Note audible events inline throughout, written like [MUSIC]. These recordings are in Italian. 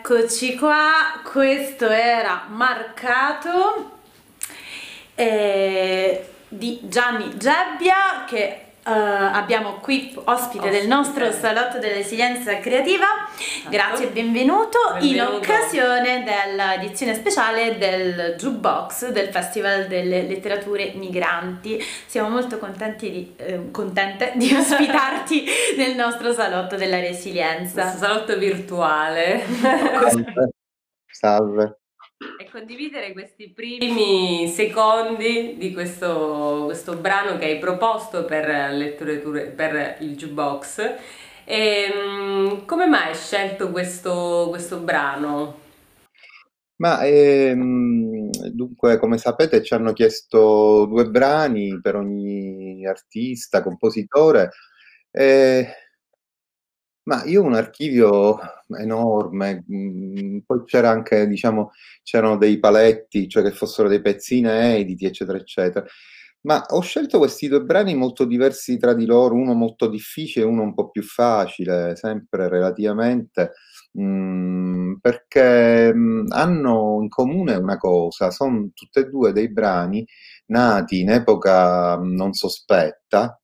Eccoci qua, questo era marcato eh, di Gianni Gebbia che Uh, abbiamo qui ospite, ospite, del nostro salotto dell'esilienza creativa. Grazie e benvenuto, benvenuto, in occasione dell'edizione speciale del Jukebox del Festival delle Letterature Migranti. Siamo molto contenti di, eh, contente di [LAUGHS] ospitarti nel nostro salotto della resilienza. Questo salotto virtuale. Salve e condividere questi primi secondi di questo, questo brano che hai proposto per, letture, per il jukebox. E, ehm, come mai hai scelto questo, questo brano? Ma ehm, dunque, come sapete, ci hanno chiesto due brani per ogni artista, compositore. Eh, ma io ho un archivio enorme, mhmm, poi c'era anche diciamo, c'erano dei paletti, cioè che fossero dei pezzi inediti, eccetera, eccetera. Ma ho scelto questi 2 brani molto diversi tra di loro, uno molto difficile e uno un po' più facile, sempre relativamente, mhmm, perché, mhmm, hanno in comune una cosa, son tutte e 2 dei brani nati in epoca non sospetta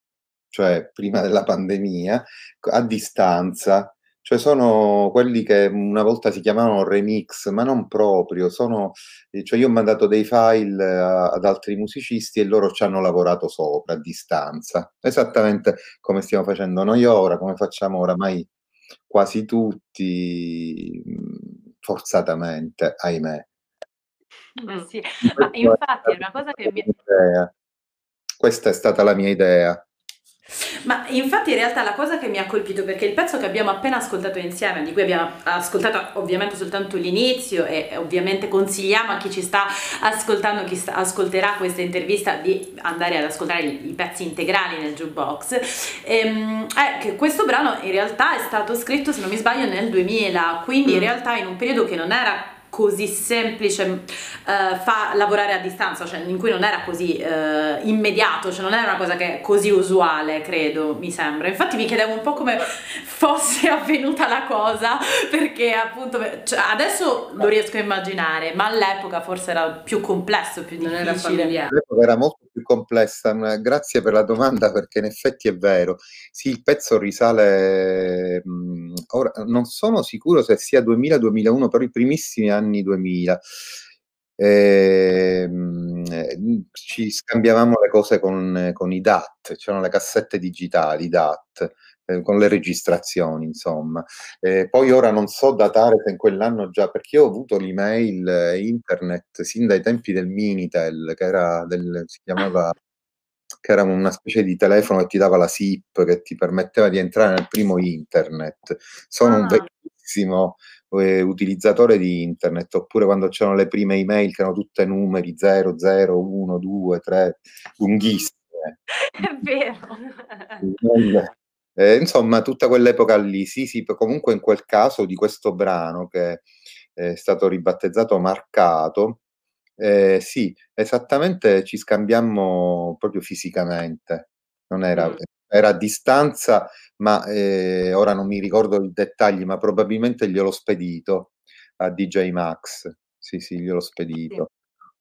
cioè prima della pandemia, a distanza, cioè sono quelli che una volta si chiamavano remix, ma non proprio, sono, cioè io ho mandato dei file a, ad altri musicisti e loro ci hanno lavorato sopra a distanza, esattamente come stiamo facendo noi ora, come facciamo oramai quasi tutti, forzatamente, ahimè. Beh, sì. Ma infatti è una cosa che mi... Questa è stata la mia idea. Ma infatti in realtà la cosa che mi ha colpito, perché il pezzo che abbiamo appena ascoltato insieme, di cui abbiamo ascoltato ovviamente soltanto l'inizio e ovviamente consigliamo a chi ci sta ascoltando, chi sta, ascolterà questa intervista di andare ad ascoltare i, i pezzi integrali nel jukebox, ehm, è che questo brano in realtà è stato scritto, se non mi sbaglio, nel 2000, quindi in mm. realtà in un periodo che non era così semplice uh, fa lavorare a distanza, cioè in cui non era così uh, immediato, cioè non era una cosa che è così usuale, credo, mi sembra. Infatti mi chiedevo un po' come fosse [LAUGHS] avvenuta la cosa, perché appunto cioè, adesso lo riesco a immaginare, ma all'epoca forse era più complesso, più difficile. Non era familiare. All'epoca era molto più complessa, grazie per la domanda perché in effetti è vero. Sì, il pezzo risale, mh, ora non sono sicuro se sia 2000-2001, però i primissimi anni anni 2000. Ehm, ci scambiavamo le cose con, con i DAT, c'erano le cassette digitali DAT eh, con le registrazioni, insomma. Eh, poi ora non so datare se in quell'anno già, perché ho avuto l'email eh, internet sin dai tempi del Minitel, che era del, si chiamava che era una specie di telefono che ti dava la SIP, che ti permetteva di entrare nel primo internet. Sono ah. un vecchissimo eh, utilizzatore di internet, oppure quando c'erano le prime email che erano tutte numeri 0, 0, 1, 2, 3, lunghissime. [LAUGHS] È vero. Eh, insomma, tutta quell'epoca lì, sì, sì, comunque in quel caso di questo brano che è stato ribattezzato Marcato, eh, sì, esattamente ci scambiammo proprio fisicamente, non era, era a distanza, ma eh, ora non mi ricordo i dettagli, ma probabilmente gliel'ho spedito a DJ Max, sì, sì, gliel'ho spedito.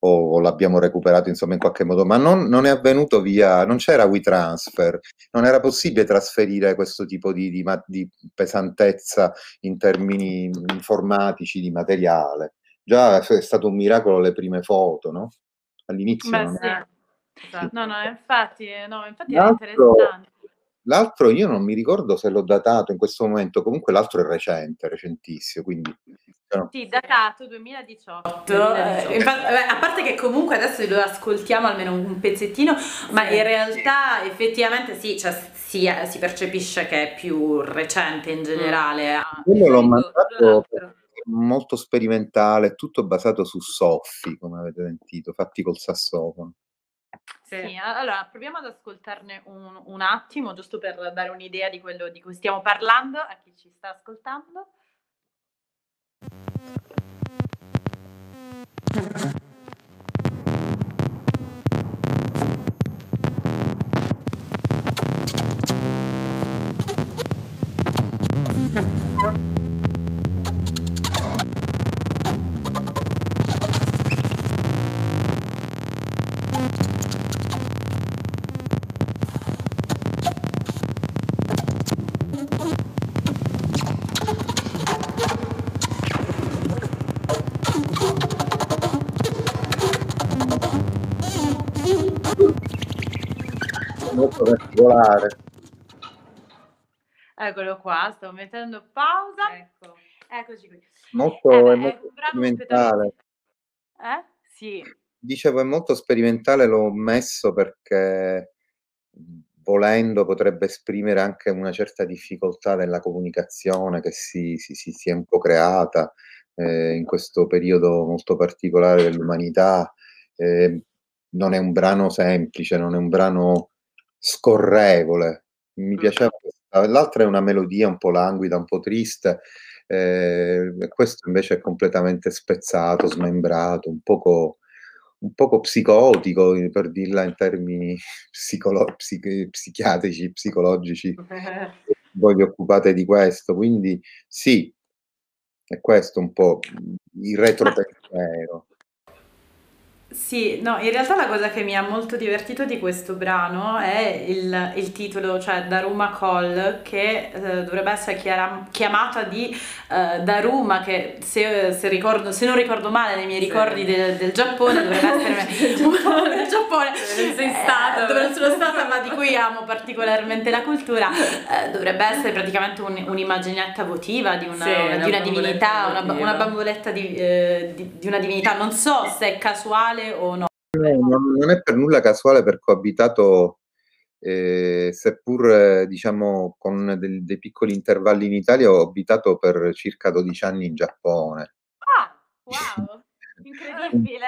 O, o, l'abbiamo recuperato insomma in qualche modo, ma non, non, è avvenuto via, non c'era WeTransfer, non era possibile trasferire questo tipo di, di, di pesantezza in termini informatici di materiale già è stato un miracolo le prime foto, no? All'inizio. Beh, non... sì. Esatto. No, no, infatti, no, infatti è interessante. L'altro io non mi ricordo se l'ho datato in questo momento, comunque l'altro è recente, recentissimo, quindi... No. Sì, datato 2018. 2018. Eh, infatti, a parte che comunque adesso lo ascoltiamo almeno un pezzettino, ma in realtà effettivamente sì, cioè, si, si, percepisce che è più recente in generale. Mm. Io l'ho mandato molto sperimentale, tutto basato su soffi, come avete sentito, fatti col sassofono. Sì. sì, allora proviamo ad ascoltarne un, un, attimo, giusto per dare un'idea di quello di cui stiamo parlando a chi ci sta ascoltando. Particolare. Eccolo qua, sto mettendo pausa. Ecco. Eccoci qui. Molto, Eh beh, è è molto un brano sperimentale. Eh? Sì. Dicevo, è molto sperimentale, l'ho messo perché volendo potrebbe esprimere anche una certa difficoltà nella comunicazione che si, si, si, si è un po' creata eh, in questo periodo molto particolare dell'umanità. Eh, non è un brano semplice, non è un brano scorrevole. Mi piaceva questa. L'altra è una melodia un po' languida, un po' triste. Eh, questo invece è completamente spezzato, smembrato, un poco, un poco psicotico, per dirla in termini [LAUGHS] psicolo- psichi- psichiatrici, psicologici. [LAUGHS] Voi vi occupate di questo, quindi sì, è questo un po' il retropensiero. Sì, no, in realtà la cosa che mi ha molto divertito di questo brano è il, il titolo, cioè Daruma Call, che eh, dovrebbe essere chiara- chiamata di eh, Daruma, che se, se ricordo, se non ricordo male nei miei Sì. ricordi del, del Giappone, dovrebbe [LAUGHS] essere po' del Giappone, Dove sei eh, stato. dove sono stata, ma di cui amo particolarmente la cultura, eh, dovrebbe essere praticamente un- un'immaginetta votiva di una, Sì, una di una divinità, una, votiva. una bamboletta di, eh, di- di una divinità. Non so se è casuale o no. No, non, è per nulla casuale perché ho abitato, eh, seppur eh, diciamo con del- dei piccoli intervalli in Italia, ho abitato per circa 12 anni in Giappone. Ah, wow, [LAUGHS] incredibile.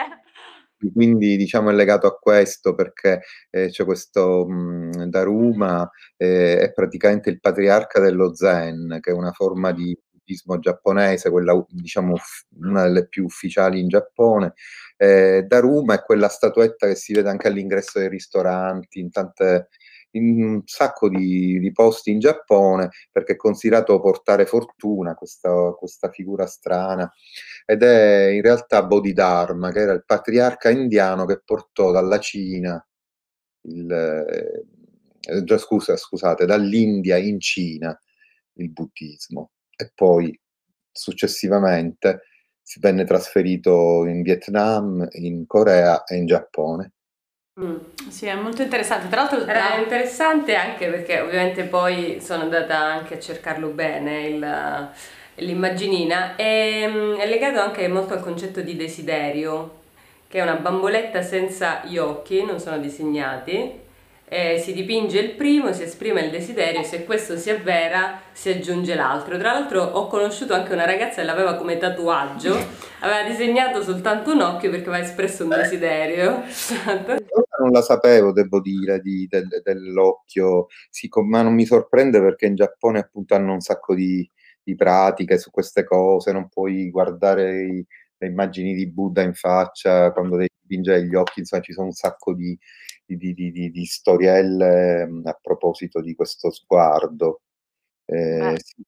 Quindi diciamo è legato a questo perché eh, c'è questo mh, Daruma, eh, è praticamente il patriarca dello Zen, che è una forma di buddismo giapponese, quella diciamo una delle più ufficiali in Giappone. Eh, Daruma è quella statuetta che si vede anche all'ingresso dei ristoranti, in tante in un sacco di, di posti in Giappone perché è considerato portare fortuna questa, questa figura strana. Ed è in realtà Bodhidharma che era il patriarca indiano che portò dalla Cina il, eh, scusa, scusate, dall'India in Cina il buddismo. E poi successivamente si venne trasferito in Vietnam, in Corea e in Giappone. Mm. Sì, è molto interessante. Tra l'altro, Era da- interessante anche perché ovviamente poi sono andata anche a cercarlo bene il- l'immaginina e mm, è legato anche molto al concetto di desiderio, che è una bamboletta senza gli occhi, non sono disegnati, e si dipinge il primo, si esprime il desiderio, se questo si avvera si aggiunge l'altro. Tra l'altro ho conosciuto anche una ragazza che l'aveva come tatuaggio, [LAUGHS] aveva disegnato soltanto un occhio perché aveva espresso un desiderio. [LAUGHS] Questa non la sapevo, devo dire, di- del- dell'occhio, sì, ma non mi sorprende perché in Giappone appunto hanno un sacco di, di pratiche su queste cose, non puoi guardare i- le immagini di Buddha in faccia quando devi dipingere gli occhi, insomma ci sono un sacco di, di- di- di- storielle a proposito di questo sguardo. Eh, Beh. sì.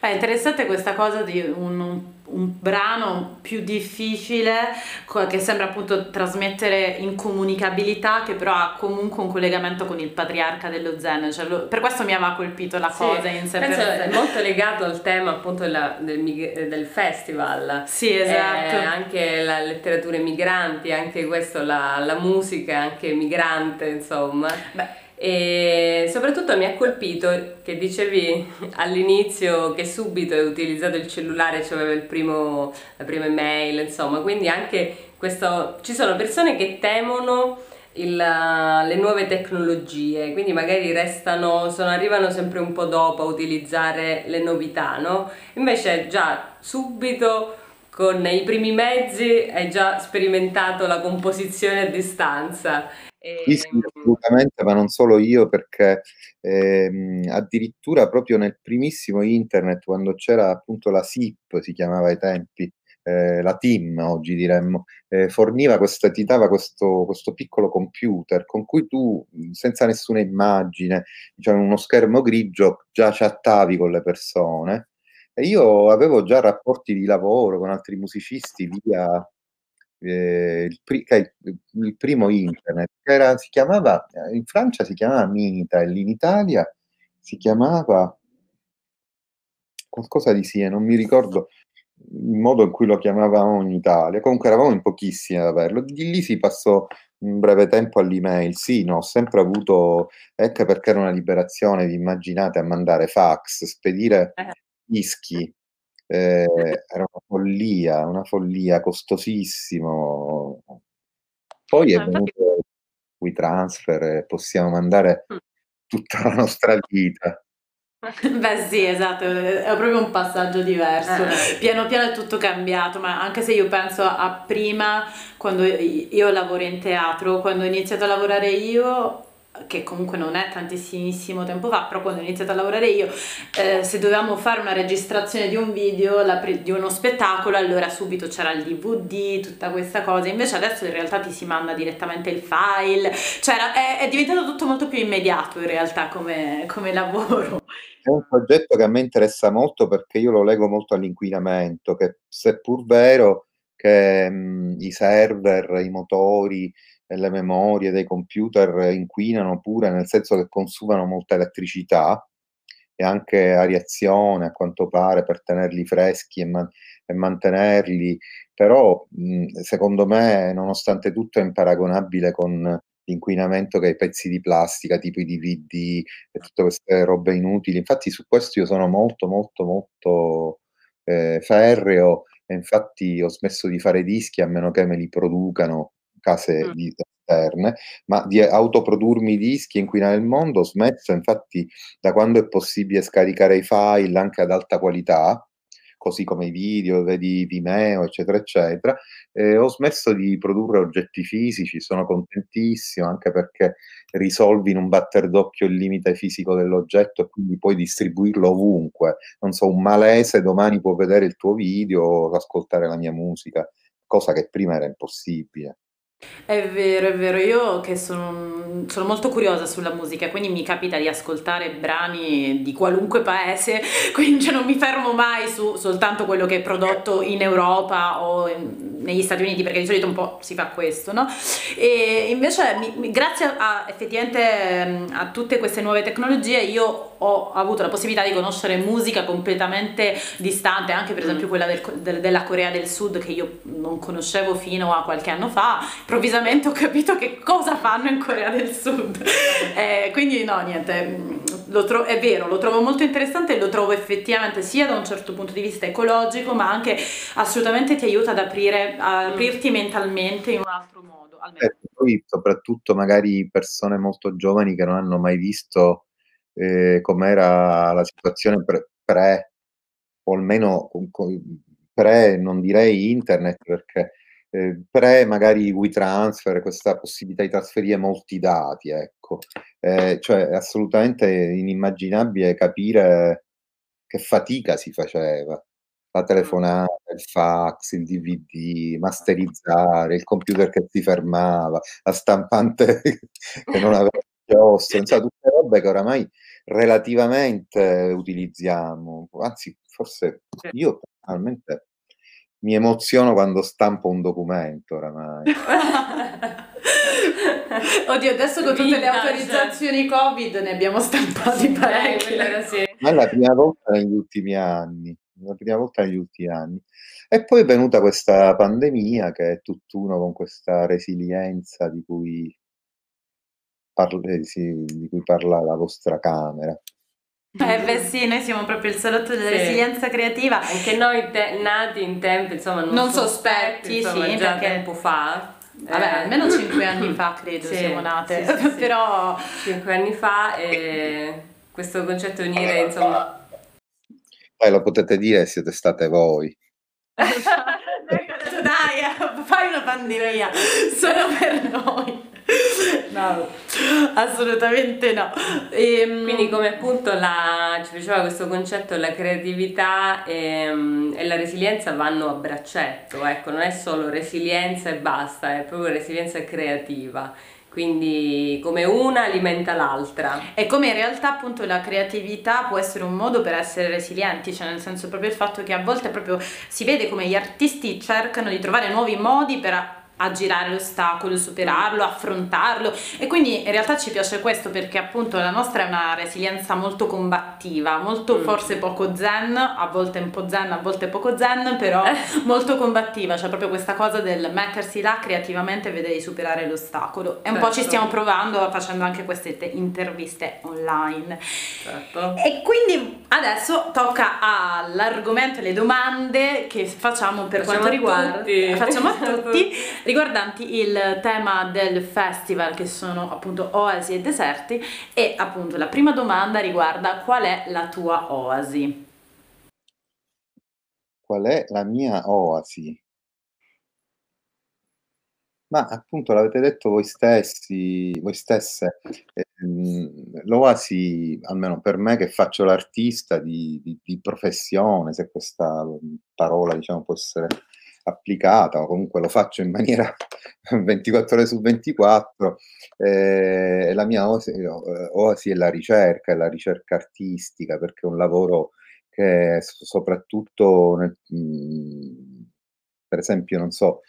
Beh, è interessante questa cosa di un, un- brano più difficile che sembra appunto trasmettere incomunicabilità che però ha comunque un collegamento con il patriarca dello Zen. Cioè, lo- per questo mi aveva colpito la Sì, cosa in sé per penso sé. è molto legato al tema appunto della- del, del festival. Sì, esatto. Eh, anche la letteratura migranti, anche questo, la, la musica anche migrante, insomma. Beh, E soprattutto mi ha colpito che dicevi all'inizio che subito hai utilizzato il cellulare, cioè il primo, la prima email, insomma, quindi anche questo, ci sono persone che temono il- le nuove tecnologie, quindi magari restano, sono, arrivano sempre un po' dopo a utilizzare le novità, no? Invece già subito con i primi mezzi hai già sperimentato la composizione a distanza. Sì, sì, assolutamente, ma non solo io, perché ehm, addirittura proprio nel primissimo internet, quando c'era appunto la SIP, si chiamava ai tempi, eh, la TIM oggi diremmo, eh, forniva questa, ti dava questo, questo piccolo computer con cui tu, senza nessuna immagine, diciamo uno schermo grigio, già chattavi con le persone. E io avevo già rapporti di lavoro con altri musicisti via eh, il, pri- che è il- primo internet, che era, si chiamava, eh, in Francia si chiamava Minitel, in Italia si chiamava qualcosa di sì, e non mi ricordo il modo in cui lo chiamavamo in Italia, comunque eravamo in pochissimi ad averlo, di lì si passò in breve tempo all'email. Sì, no, ho sempre avuto, ecco perché era una liberazione, vi immaginate a mandare fax, spedire Eh. Dischi, eh, [LAUGHS] era una follia, una follia, costosissimo. Poi è venuto WeTransfer e possiamo mandare tutta la nostra vita. [LAUGHS] Beh sì, esatto, è proprio un passaggio diverso. Eh. Piano piano è tutto cambiato, ma anche se io penso a prima, quando io lavoro in teatro, quando ho iniziato a lavorare io, che comunque non è tantissimissimo tempo fa, però quando ho iniziato a lavorare io, eh, se dovevamo fare una registrazione di un video, di uno spettacolo, allora subito c'era il DVD, tutta questa cosa. Invece adesso in realtà ti si manda direttamente il file, cioè è, è diventato tutto molto più immediato in realtà come, come lavoro. È un progetto che a me interessa molto perché io lo lego molto all'inquinamento, che seppur vero che mh, i server, i motori le memorie dei computer inquinano pure, nel senso che consumano molta elettricità e anche areazione a quanto pare per tenerli freschi e, man- e mantenerli, però mh, secondo me nonostante tutto è imparagonabile con l'inquinamento che i pezzi di plastica, tipo i DVD e tutte queste robe inutili. Infatti su questo io sono molto, molto, molto eh, ferreo e infatti ho smesso di fare dischi a meno che me li producano case Mm. di- esterne, ma di autoprodurmi i dischi e inquinare il mondo ho smesso, infatti da quando è possibile scaricare i file anche ad alta qualità, così come i video, vedi Vimeo, eccetera, eccetera, eh, ho smesso di produrre oggetti fisici, sono contentissimo anche perché risolvi in un batter d'occhio il limite fisico dell'oggetto e quindi puoi distribuirlo ovunque. Non so, un malese domani può vedere il tuo video o ascoltare la mia musica, cosa che prima era impossibile. È vero, è vero, io che sono, sono molto curiosa sulla musica, quindi mi capita di ascoltare brani di qualunque paese, [LAUGHS] quindi cioè, non mi fermo mai su soltanto quello che è prodotto in Europa o in- negli Stati Uniti, perché di solito un po' si fa questo, no? E invece, mi- mi- grazie a, effettivamente a tutte queste nuove tecnologie, io ho avuto la possibilità di conoscere musica completamente distante, anche per esempio quella del- del- della Corea del Sud, che io non conoscevo fino a qualche anno fa improvvisamente ho capito che cosa fanno in Corea del Sud. [LAUGHS] Eh, quindi no, niente, mm, lo tro- è vero, lo trovo molto interessante e lo trovo effettivamente sia da un certo punto di vista ecologico, ma anche assolutamente ti aiuta ad aprire, a aprirti mentalmente in un altro modo. Almeno. Certo, poi soprattutto magari persone molto giovani che non hanno mai visto eh, com'era la situazione pre, pre o almeno pre, non direi internet, perché eh, pre magari WeTransfer, questa possibilità di trasferire molti dati, ecco. Eh, cioè è assolutamente inimmaginabile capire che fatica si faceva. La telefonata, il fax, il DVD, masterizzare, il computer che si fermava, la stampante [LAUGHS] che non aveva inchiostro, insomma tutte robe che oramai relativamente utilizziamo. Anzi, forse Sì. io personalmente mi emoziono quando stampo un documento oramai. [LAUGHS] Oddio, adesso con tutte le autorizzazioni Covid ne abbiamo stampati Eh, parecchi. sì. Ma è la prima volta negli ultimi anni, la prima volta negli ultimi anni. E poi è venuta questa pandemia che è tutt'uno con questa resilienza di cui, parla, eh, sì, di cui parla la vostra camera. Eh beh sì, noi siamo proprio il salotto della Sì. resilienza creativa. Anche noi te- nati in tempi insomma non, Non sospetti, insomma, sì, già perché- tempo fa. Vabbè, Eh, almeno 5 anni fa credo Sì, siamo nate, sì, sì, sì. [LAUGHS] però cinque anni fa e questo concetto di unire insomma Poi lo potete dire, siete state voi. [LAUGHS] [LAUGHS] dai, fai una pandemia solo per noi. No, assolutamente no. Ehm, Quindi come appunto la, ci piaceva questo concetto, la creatività e, e la resilienza vanno a braccetto, ecco, non è solo resilienza e basta, è proprio resilienza creativa, quindi come una alimenta l'altra. E come in realtà appunto la creatività può essere un modo per essere resilienti, cioè nel senso proprio il fatto che a volte proprio si vede come gli artisti cercano di trovare nuovi modi per aggirare l'ostacolo, superarlo, affrontarlo e quindi in realtà ci piace questo perché appunto la nostra è una resilienza molto combattiva, molto mm. forse poco zen, a volte un po' zen, a volte poco zen, però [LAUGHS] molto combattiva, c'è proprio questa cosa del mettersi là creativamente e vedere di superare l'ostacolo e un certo. po' ci certo. stiamo provando facendo anche queste te- interviste online. Certo. E quindi adesso tocca all'argomento e le domande che facciamo per facciamo quanto riguarda [LAUGHS] facciamo a tutti [LAUGHS] riguardanti il tema del festival che sono appunto oasi e deserti e appunto la prima domanda riguarda qual è la tua oasi? Qual è la mia oasi? Ma appunto l'avete detto voi stessi, voi stesse, ehm, l'oasi, almeno per me che faccio l'artista di, di, di professione, se questa parola diciamo può essere applicata, o comunque lo faccio in maniera [LAUGHS] 24 ore su 24, eh, la mia oasi, oasi è la ricerca, è la ricerca artistica, perché è un lavoro che soprattutto, nel, mh, per esempio, non so,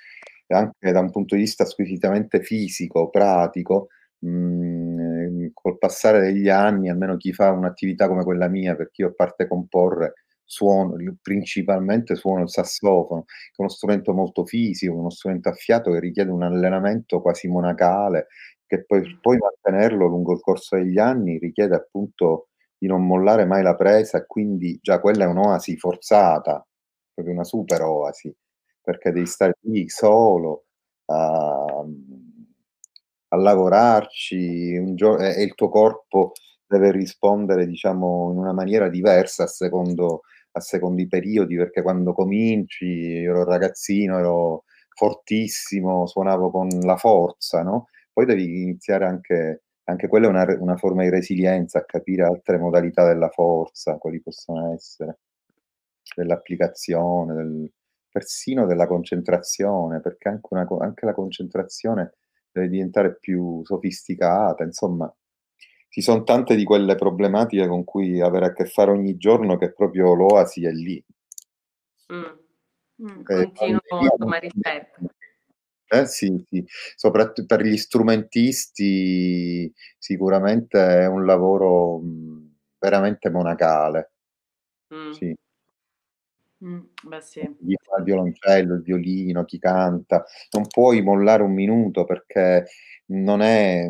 anche da un punto di vista squisitamente fisico, pratico, mh, col passare degli anni, almeno chi fa un'attività come quella mia, perché io a parte comporre, suono, principalmente suono il sassofono, che è uno strumento molto fisico, uno strumento a fiato che richiede un allenamento quasi monacale, che poi, poi mantenerlo lungo il corso degli anni richiede appunto di non mollare mai la presa e quindi già quella è un'oasi forzata, proprio una super oasi, perché devi stare lì solo a, a lavorarci gio- e il tuo corpo deve rispondere diciamo in una maniera diversa a secondo a secondo i periodi, perché quando cominci, io ero ragazzino, ero fortissimo, suonavo con la forza, no? Poi devi iniziare anche, anche quella è una, una forma di resilienza, a capire altre modalità della forza, quali possono essere, dell'applicazione, del, persino della concentrazione, perché anche, una, anche la concentrazione deve diventare più sofisticata, insomma, ci sono tante di quelle problematiche con cui avere a che fare ogni giorno che proprio l'oasi è lì. Mm. Mm, eh, continuo ma rispetto. Eh, sì, sì, soprattutto per gli strumentisti sicuramente è un lavoro mm, veramente monacale. Mm. Sì. Mm, beh, sì. Chi fa il violoncello, il violino, chi canta, non puoi mollare un minuto perché non è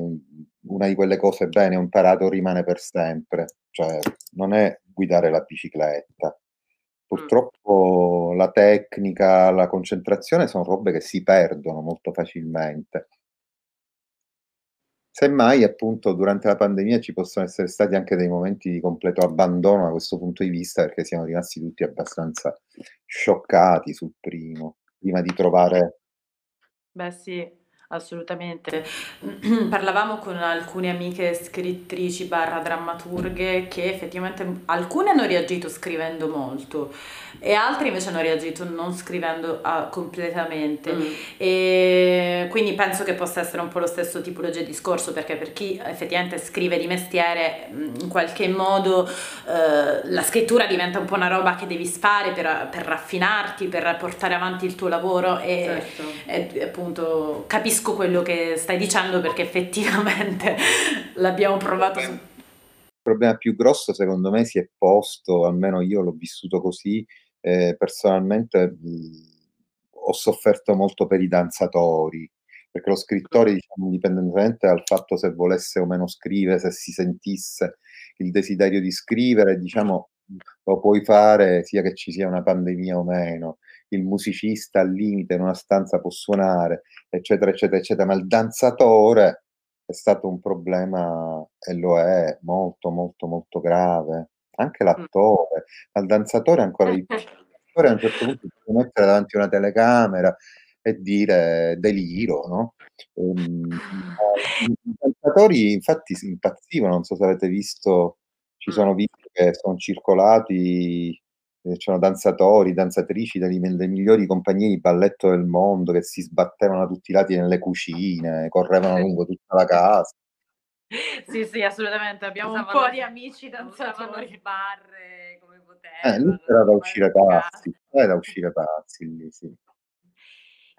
una di quelle cose bene, ho imparato rimane per sempre, cioè non è guidare la bicicletta. Purtroppo la tecnica, la concentrazione sono robe che si perdono molto facilmente. Semmai, appunto, durante la pandemia ci possono essere stati anche dei momenti di completo abbandono da questo punto di vista, perché siamo rimasti tutti abbastanza scioccati sul primo, prima di trovare Beh sì, assolutamente. [CLEARS THROAT] Parlavamo con alcune amiche scrittrici barra drammaturghe che effettivamente alcune hanno reagito scrivendo molto e altre invece hanno reagito non scrivendo uh, completamente. Mm. E quindi penso che possa essere un po' lo stesso tipologia di discorso perché per chi effettivamente scrive di mestiere in qualche modo uh, la scrittura diventa un po' una roba che devi fare per, per raffinarti, per portare avanti il tuo lavoro e, certo. e appunto capisco capisco quello che stai dicendo perché effettivamente [LAUGHS] l'abbiamo provato. Il problema più grosso secondo me si è posto, almeno io l'ho vissuto così, eh, personalmente mh, ho sofferto molto per i danzatori, perché lo scrittore, diciamo, indipendentemente dal fatto se volesse o meno scrivere, se si sentisse il desiderio di scrivere, diciamo, lo puoi fare sia che ci sia una pandemia o meno il musicista al limite in una stanza può suonare, eccetera, eccetera, eccetera, ma il danzatore è stato un problema e lo è molto, molto, molto grave. Anche l'attore, ma il danzatore ancora di più. L'attore a un certo punto si può mettere davanti a una telecamera e dire deliro, no? Um, [LAUGHS] I danzatori infatti si impazzivano, non so se avete visto, ci sono video che sono circolati c'erano danzatori, danzatrici delle, delle migliori compagnie di balletto del mondo che si sbattevano da tutti i lati nelle cucine, correvano lungo tutta la casa. Sì, sì, assolutamente. Abbiamo usavano, un po' di amici danzatori. barre come potevano. Eh, lì era da uscire pazzi, era da uscire pazzi lì, sì.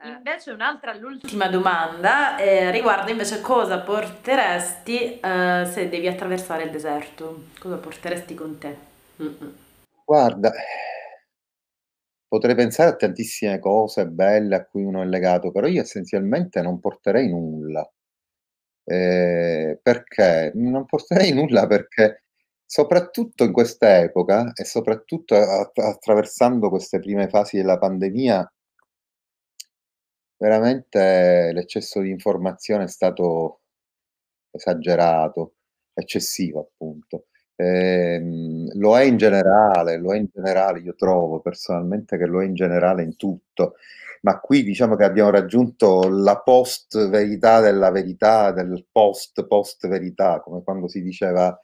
Eh. Invece un'altra, l'ultima domanda eh, riguarda invece cosa porteresti eh, se devi attraversare il deserto? Cosa porteresti con te? Mm-mm. Guarda, potrei pensare a tantissime cose belle a cui uno è legato, però io essenzialmente non porterei nulla. Eh, perché? Non porterei nulla perché soprattutto in questa epoca e soprattutto attraversando queste prime fasi della pandemia, veramente l'eccesso di informazione è stato esagerato, eccessivo appunto. Ehm, lo è in generale, lo è in generale, io trovo personalmente che lo è in generale in tutto, ma qui diciamo che abbiamo raggiunto la post verità della verità, del post post verità, come quando si diceva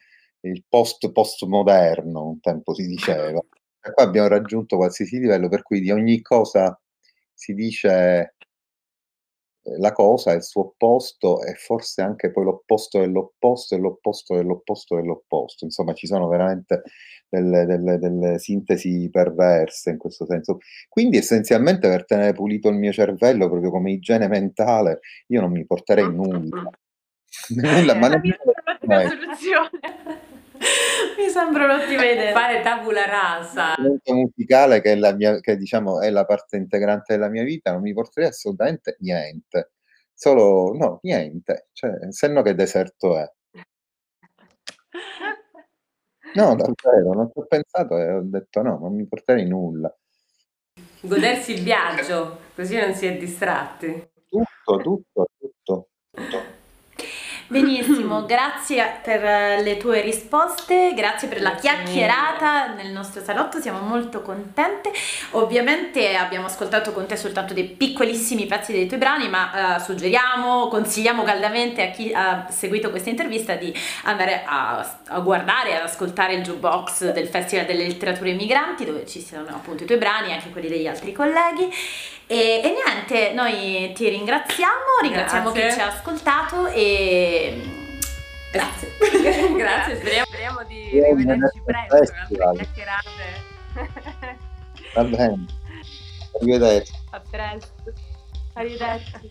il post postmoderno, un tempo si diceva. [LAUGHS] E qua abbiamo raggiunto qualsiasi livello, per cui di ogni cosa si dice la cosa, il suo opposto e forse anche poi l'opposto dell'opposto e l'opposto dell'opposto dell'opposto. Insomma, ci sono veramente delle, delle, delle sintesi perverse in questo senso. Quindi essenzialmente per tenere pulito il mio cervello, proprio come igiene mentale, io non mi porterei nulla. [LAUGHS] nulla, ma non... È soluzione. Mi sembra un'ottima idea. Fare tabula rasa. musicale che, è la, mia, che diciamo è la parte integrante della mia vita, non mi porterei assolutamente niente. Solo, no, niente. Cioè, se no che deserto è. No, davvero, non ci ho pensato e ho detto no, non mi porterei nulla. Godersi il viaggio, così non si è distratti. Tutto, tutto, tutto. tutto. Benissimo, [LAUGHS] grazie per eh, le tue risposte, grazie per la chiacchierata nel nostro salotto, siamo molto contente. Ovviamente abbiamo ascoltato con te soltanto dei piccolissimi pezzi dei tuoi brani, ma uh, suggeriamo, consigliamo caldamente a chi ha seguito questa intervista di andare a, a guardare, ad ascoltare il jukebox del Festival delle Letterature Migranti, dove ci sono appunto i tuoi brani e anche quelli degli altri colleghi. E, e, niente, noi ti ringraziamo, ringraziamo Grazie. chi ci ha ascoltato e Grazie. [LAUGHS] Grazie, speriamo, speriamo di rivederci presto altre chiacchierate. Va bene. Arrivederci. A presto. Arrivederci.